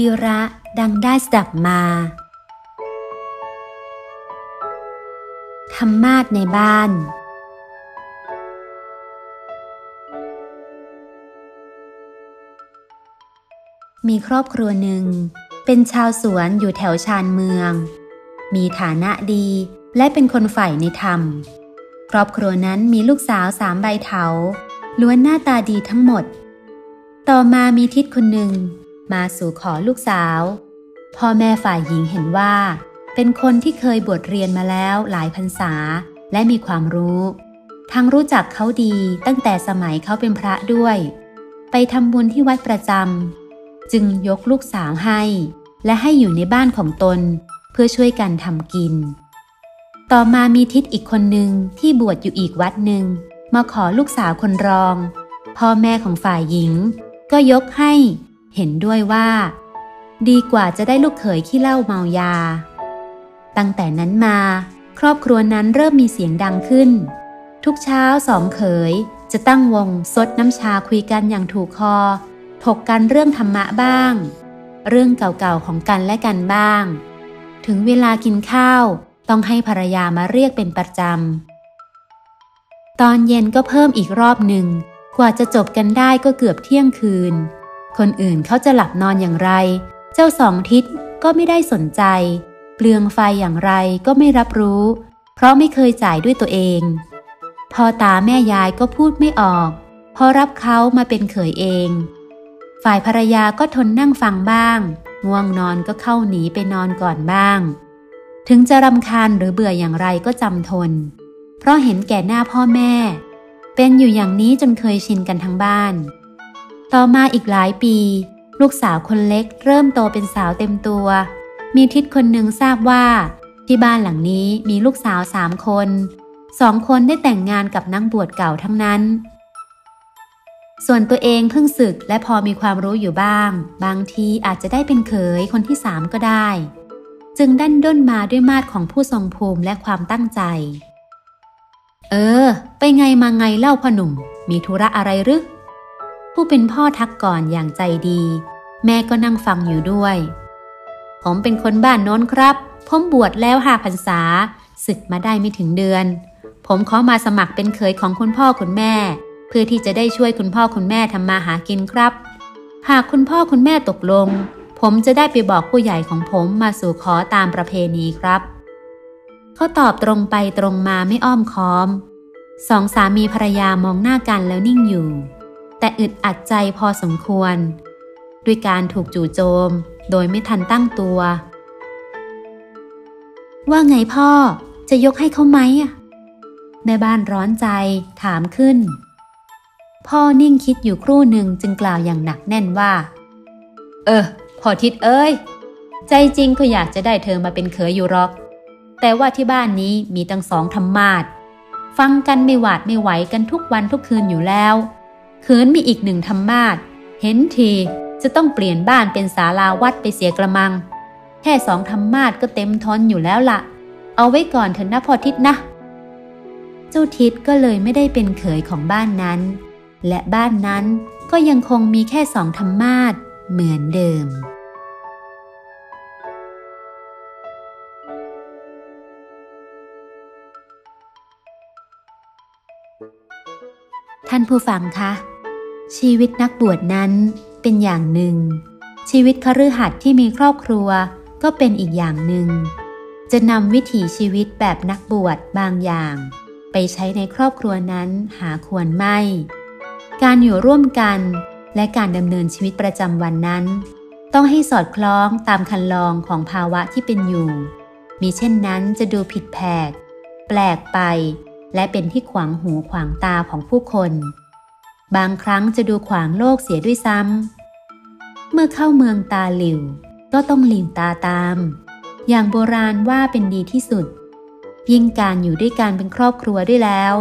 กีระดังได้สดับมา ธรรมาสในบ้าน มีครอบครัวหนึ่ง เป็นชาวสวนอยู่แถวชานเมือง มีฐานะดีและเป็นคนใฝ่ในธรรม ครอบครัวนั้นมีลูกสาวสามใบเถาล้วนหน้าตาดีทั้งหมด ต่อมามีทิศคนหนึ่ง มาสู่ขอลูกสาว พ่อแม่ฝ่ายหญิงเห็นว่า เป็นคนที่เคยบวชเรียนมาแล้วหลายพรรษาและมีความรู้ ทั้งรู้จักเขาดีตั้งแต่สมัยเขาเป็นพระด้วย ไปทำบุญที่วัดประจำจึงยกลูกสาวให้ และให้อยู่ในบ้านของตน เพื่อช่วยกันทำกิน ต่อมามีทิศอีกคนหนึ่งที่บวชอยู่อีกวัดหนึ่งมาขอลูกสาวคนรอง พ่อแม่ของฝ่ายหญิง ก็ยกให้ เห็นด้วยว่า ดีกว่าจะได้ลูกเขยขี้เหล้าเมายา ตั้งแต่นั้นมาครอบครัวนั้นเริ่มมีเสียงดังขึ้น ทุกเช้าสองเขยจะตั้งวงซดน้ำชาคุยกันอย่างถูกคอ ถกกันเรื่องธรรมะบ้าง เรื่องเก่าๆของกันและกันบ้าง ถึงเวลากินข้าวต้องให้ภรรยามาเรียกเป็นประจำ ตอนเย็นก็เพิ่มอีกรอบหนึ่ง กว่าจะจบกันได้ก็เกือบเที่ยงคืน คนอื่นเขาจะหลับนอนอย่างไร เจ้าสองทิศก็ไม่ได้สนใจ เปลืองไฟอย่างไรก็ไม่รับรู้ เพราะไม่เคยจ่ายด้วยตัวเอง พ่อตาแม่ยายก็พูดไม่ออกพราะรับเขามาเป็นเขยเอง ฝ่ายภรรยาก็ทนนั่งฟังบ้าง ง่วงนอนก็เข้าหนีไปนอนก่อนบ้าง ถึงจะรำคาญหรือเบื่ออย่างไรก็จำทน เพราะเห็นแก่หน้าพ่อแม่ เป็นอยู่อย่างนี้จนเคยชินกันทั้งบ้าน ต่อมาอีกหลายปี ลูกสาวคนเล็กเริ่มโตเป็นสาวเต็มตัว มีทิศคนหนึ่งทราบว่า ที่บ้านหลังนี้มีลูกสาวสามคน สองคนได้แต่งงานกับนักบวชเก่าทั้งนั้น ส่วนตัวเองเพิ่งศึกและพอมีความรู้อยู่บ้าง บางทีอาจจะได้เป็นเขยคนที่สามก็ได้ จึงดันด้นมาด้วยมาตรของผู้ทรงภูมิและความตั้งใจ เออ ไปไงมาไงเล่าพ่อหนุ่ม มีธุระอะไรหรือ ผู้เป็นพ่อทักก่อนอย่างใจดี แม่ก็นั่งฟังอยู่ด้วย ผมเป็นคนบ้านโน้นครับ ผมบวชแล้วห้าพรรษาศึกมาได้ไม่ถึงเดือน ผมขอมาสมัครเป็นเคยของคุณพ่อคุณแม่ เพื่อที่จะได้ช่วยคุณพ่อคุณแม่ทำมาหากินครับ หากคุณพ่อคุณแม่ตกลง ผมจะได้ไปบอกผู้ใหญ่ของผมมาสู่ขอตามประเพณีครับเขาตอบตรงไปตรงมาไม่อ้อมค้อมสองสามีภรรยามองหน้ากันแล้วนิ่งอยู่ แต่อึดอัดใจพอสมควร ด้วยการถูกจู่โจม โดยไม่ทันตั้งตัว ว่าไงพ่อจะยกให้เขาไหมแม่บ้านร้อนใจถามขึ้น พ่อนิ่งคิดอยู่ครู่หนึ่งจึงกล่าวอย่างหนักแน่นว่า เออพ่อทิดเอ้ย ใจจริงก็อยากจะได้เธอมาเป็นเขยอยู่หรอก แต่ว่าที่บ้านนี้มีตั้งสองธรรมาทฟังกันไม่หวาดไม่ไหวกันทุกวันทุกคืนอยู่แล้ว เขินมีอีกหนึ่งธรรมาสเห็นทีจะต้องเปลี่ยนบ้านเป็นศาลาวัดไปเสียกระมัง แค่สองธรรมาสก็เต็มทนอยู่แล้วละ่ะ เอาไว้ก่อนเถอะนะพอทิศนะ เจ้าทิศก็เลยไม่ได้เป็นเขยของบ้านนั้น และบ้านนั้นก็ยังคงมีแค่สองธรรมาสเหมือนเดิม ท่านผู้ฟังคะ ชีวิตนักบวชนั้นเป็นอย่างหนึ่ง ชีวิตคฤหัสถ์ที่มีครอบครัวก็เป็นอีกอย่างหนึ่ง จะนำวิถีชีวิตแบบนักบวชบางอย่าง ไปใช้ในครอบครัวนั้นหาควรไม่ การอยู่ร่วมกันและการดำเนินชีวิตประจำวันนั้น ต้องให้สอดคล้องตามคันลองของภาวะที่เป็นอยู่ มีเช่นนั้นจะดูผิดแผก แปลกไป และเป็นที่ขวางหูขวางตาของผู้คน บางครั้งจะดูขวางโลกเสียด้วยซ้ำ เมื่อเข้าเมืองตาหลิว ก็ต้องหลิวตาตาม อย่างโบราณว่าเป็นดีที่สุด ยิ่งการอยู่ด้วยกันเป็นครอบครัวด้วยแล้ว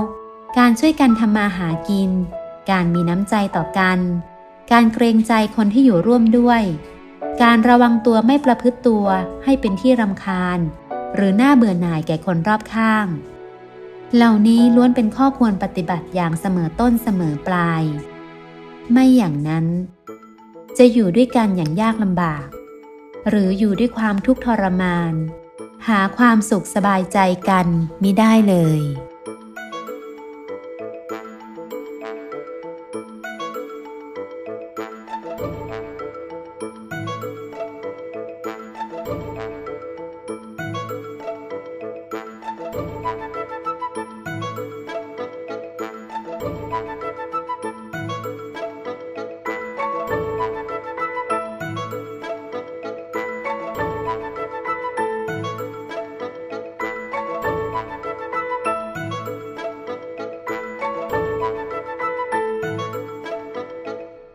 การช่วยกันทำมาหากิน การมีน้ำใจต่อกัน การเกรงใจคนที่อยู่ร่วมด้วย การระวังตัวไม่ประพฤติตัวให้เป็นที่รำคาญ หรือหน้าเบื่อหน่ายแก่คนรอบข้าง เหล่านี้ล้วนเป็นข้อควรปฏิบัติอย่างเสมอต้นเสมอปลาย ไม่อย่างนั้น จะอยู่ด้วยกันอย่างยากลำบาก หรืออยู่ด้วยความทุกข์ทรมาน หาความสุขสบายใจกันมิได้เลย